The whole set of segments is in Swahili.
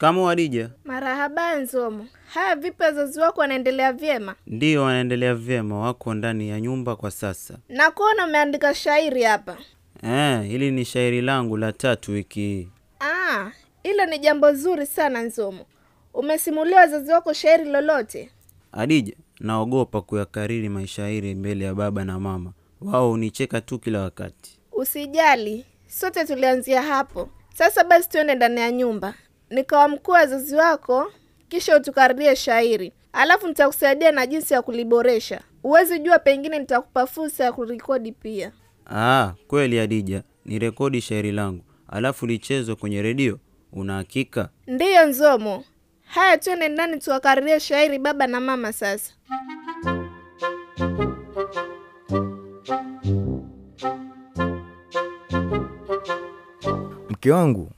Shikamoo Hadija. Marahaba Nzomo. Haya, vipi wazazi wako wanaendelea vyema? Ndiyo, wanaendelea vyema, wako ndani ya nyumba kwa sasa. Nakuona umeandika shairi hapa. Eh, hili ni shairi langu la tatu wiki hii. Ah, hilo ni jambo zuri sana Nzomo. Umesimulia wazazi wako shairi lolote? Hadija, naogopa kuyakariri mashairi mbele ya baba na mama, wao unicheka tu kila wakati. Usijali, sote tulianzia hapo. Sasa basi tuende ndani ya nyumba nikawamkuu wazazi wako, kisha utukaririe shairi, alafu nitakusaidia na jinsi ya kuliboresha. Huwezi jua, pengine nitakupa fursa ya kurekodi pia. Aa, kweli Hadija, ni rekodi shairi langu alafu lichezwe kwenye redio? Una hakika? Ndiyo Nzomo. Haya, twende ndani tuwakaririe shairi baba na mama sasa. Mke wangu,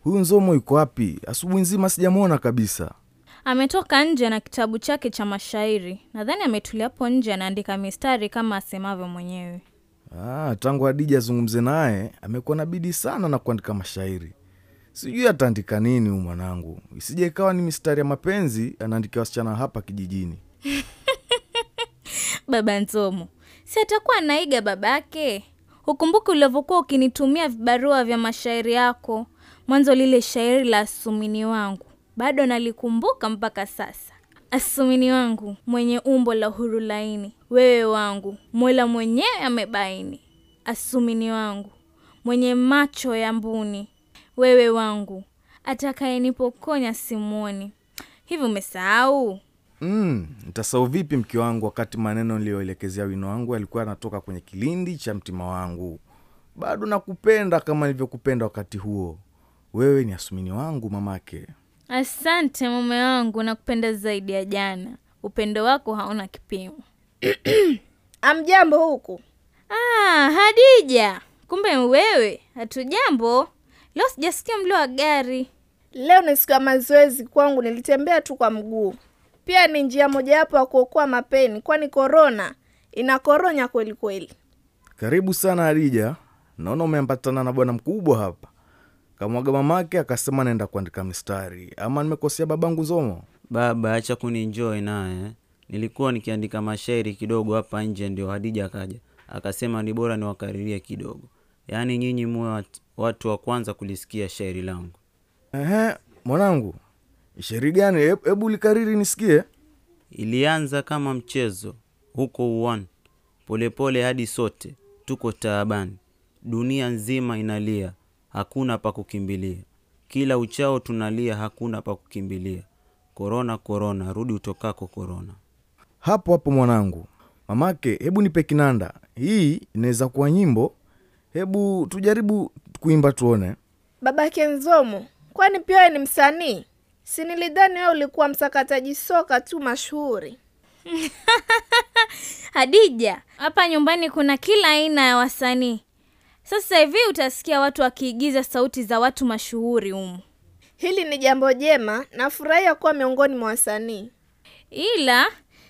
huyu Nzomo yuko wapi? Asubuhi nzima sijamwona kabisa. Ametoka nje na kitabu chake cha mashairi. Nadhani ametulia hapo nje anaandika mistari kama asemavyo mwenyewe. Ah, tangu Adija azungumze naye amekuwa na bidii sana na kuandika mashairi. Sijui ataandika nini huyu mwanangu, isije ikawa ni mistari ya mapenzi anaandikia wasichana hapa kijijini. Baba Nzomo, si atakuwa anaiga babake? Ukumbuke ulivyokuwa ukinitumia vibarua vya mashairi yako mwanzo, lile shairi la asumini wangu bado nalikumbuka mpaka sasa. Asumini wangu mwenye umbo la huru laini, wewe wangu Mola mwenyewe amebaini. Asumini wangu mwenye macho ya mbuni, wewe wangu atakayenipokonya simwoni. Hivi umesahau? Mm, vipi mke wangu, wakati maneno niliyoelekezea wino wangu yalikuwa yanatoka kwenye kilindi cha mtima wangu. Bado nakupenda kama nilivyokupenda wakati huo. Wewe ni asumini wangu mamake. Asante mume wangu, nakupenda zaidi ya jana. Upendo wako hauna kipimo. Amjambo huku. Ah, Hadija, kumbe wewe. Hatujambo. Leo sijasikia mlio wa gari. Leo ni siku ya mazoezi kwangu, nilitembea tu kwa mguu. Pia ni njia mojawapo ya kuokoa mapeni, kwani korona inakoronya kweli kweli. Karibu sana Hadija, naona umeambatana na bwana mkubwa hapa. Kamwaga mamake akasema naenda kuandika mistari, ama nimekosea babangu Zomo? Baba, acha kuninjoi naye. Nilikuwa nikiandika mashairi kidogo hapa nje, ndio Hadija akaja akasema ni bora niwakaririe kidogo, yaani nyinyi muwe watu wa kwanza kulisikia shairi langu. Ehe, mwanangu, shairi gani? Hebu likariri nisikie. Ilianza kama mchezo huko uwani, polepole hadi sote tuko taabani. Dunia nzima inalia, hakuna pa kukimbilia. Kila uchao tunalia, hakuna pa kukimbilia. Korona, korona, rudi utokako korona. Hapo hapo mwanangu. Mamake, hebu nipe kinanda. Hii inaweza kuwa nyimbo. Hebu tujaribu kuimba tuone. Babake Nzomo, kwani pia wewe ni msanii? Si nilidhani wewe ulikuwa msakataji soka tu mashuhuri. Hadija, hapa nyumbani kuna kila aina ya wasanii. Sasa hivi utasikia watu wakiigiza sauti za watu mashuhuri humu, Hili ni jambo jema, nafurahia kuwa miongoni mwa wasanii. ila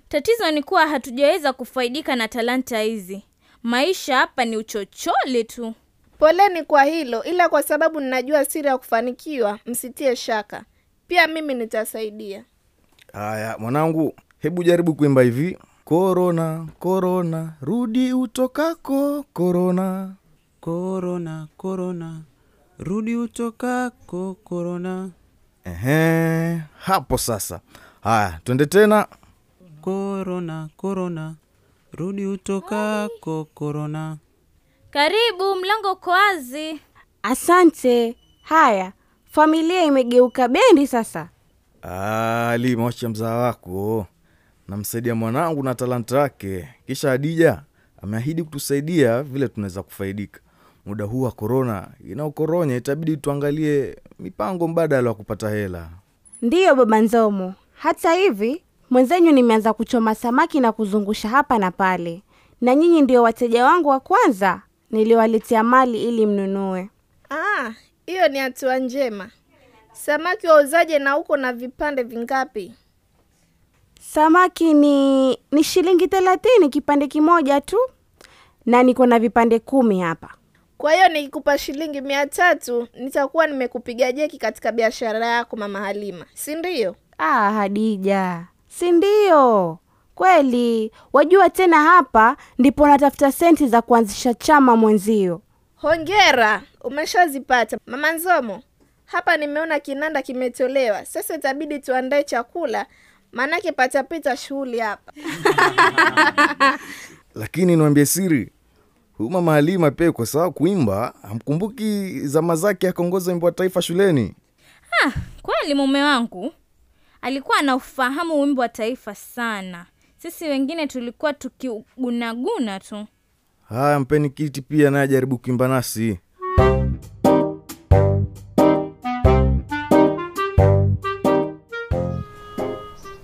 tatizo ni kuwa hatujaweza kufaidika na talanta hizi. Maisha hapa ni uchochole tu. Poleni kwa hilo, ila kwa sababu ninajua siri ya kufanikiwa, msitie shaka. Pia mimi nitasaidia. Haya mwanangu, hebu jaribu kuimba hivi. Korona, korona, rudi utokako korona. Korona, korona, rudi utokako korona. Ehe, hapo sasa. Haya, twende tena. Korona, korona, rudi utokako korona. Karibu, mlango uko wazi. Asante. Haya, familia imegeuka bendi sasa. Ah, Ali, mwache mzaa wako. Namsaidia mwanangu na talanta yake. Kisha Hadija ameahidi kutusaidia vile tunaweza kufaidika. Muda huu wa korona inaokoronya, itabidi tuangalie mipango mbadala wa kupata hela. Ndiyo baba Nzomo. Hata hivi mwenzenyu nimeanza kuchoma samaki na kuzungusha hapa na pale, na nyinyi ndio wateja wangu wa kwanza niliwaletea mali ili mnunue. Ah, hiyo ni hatua njema. Samaki wauzaje na huko na vipande vingapi? Samaki ni ni shilingi thelathini kipande kimoja tu, na niko na vipande kumi hapa. Kwa hiyo nikikupa shilingi mia tatu nitakuwa nimekupiga jeki katika biashara yako mama Halima, si ndio? Ah, Hadija, si ndio? Kweli, wajua tena hapa ndipo natafuta senti za kuanzisha chama mwenzio. Hongera, umeshazipata mama Nzomo. Hapa nimeona kinanda kimetolewa, sasa itabidi tuandae chakula, maanake patapita shughuli hapa. Lakini niwaambie siri, huyu mama pia kwa sababu kuimba, hamkumbuki zama zake akaongoza wimbo wa taifa shuleni. Ah, kweli mume wangu alikuwa anaufahamu wimbo wa taifa sana. Sisi wengine tulikuwa tukigunaguna tu. Haya, mpeni kiti pia naye ajaribu kuimba nasi.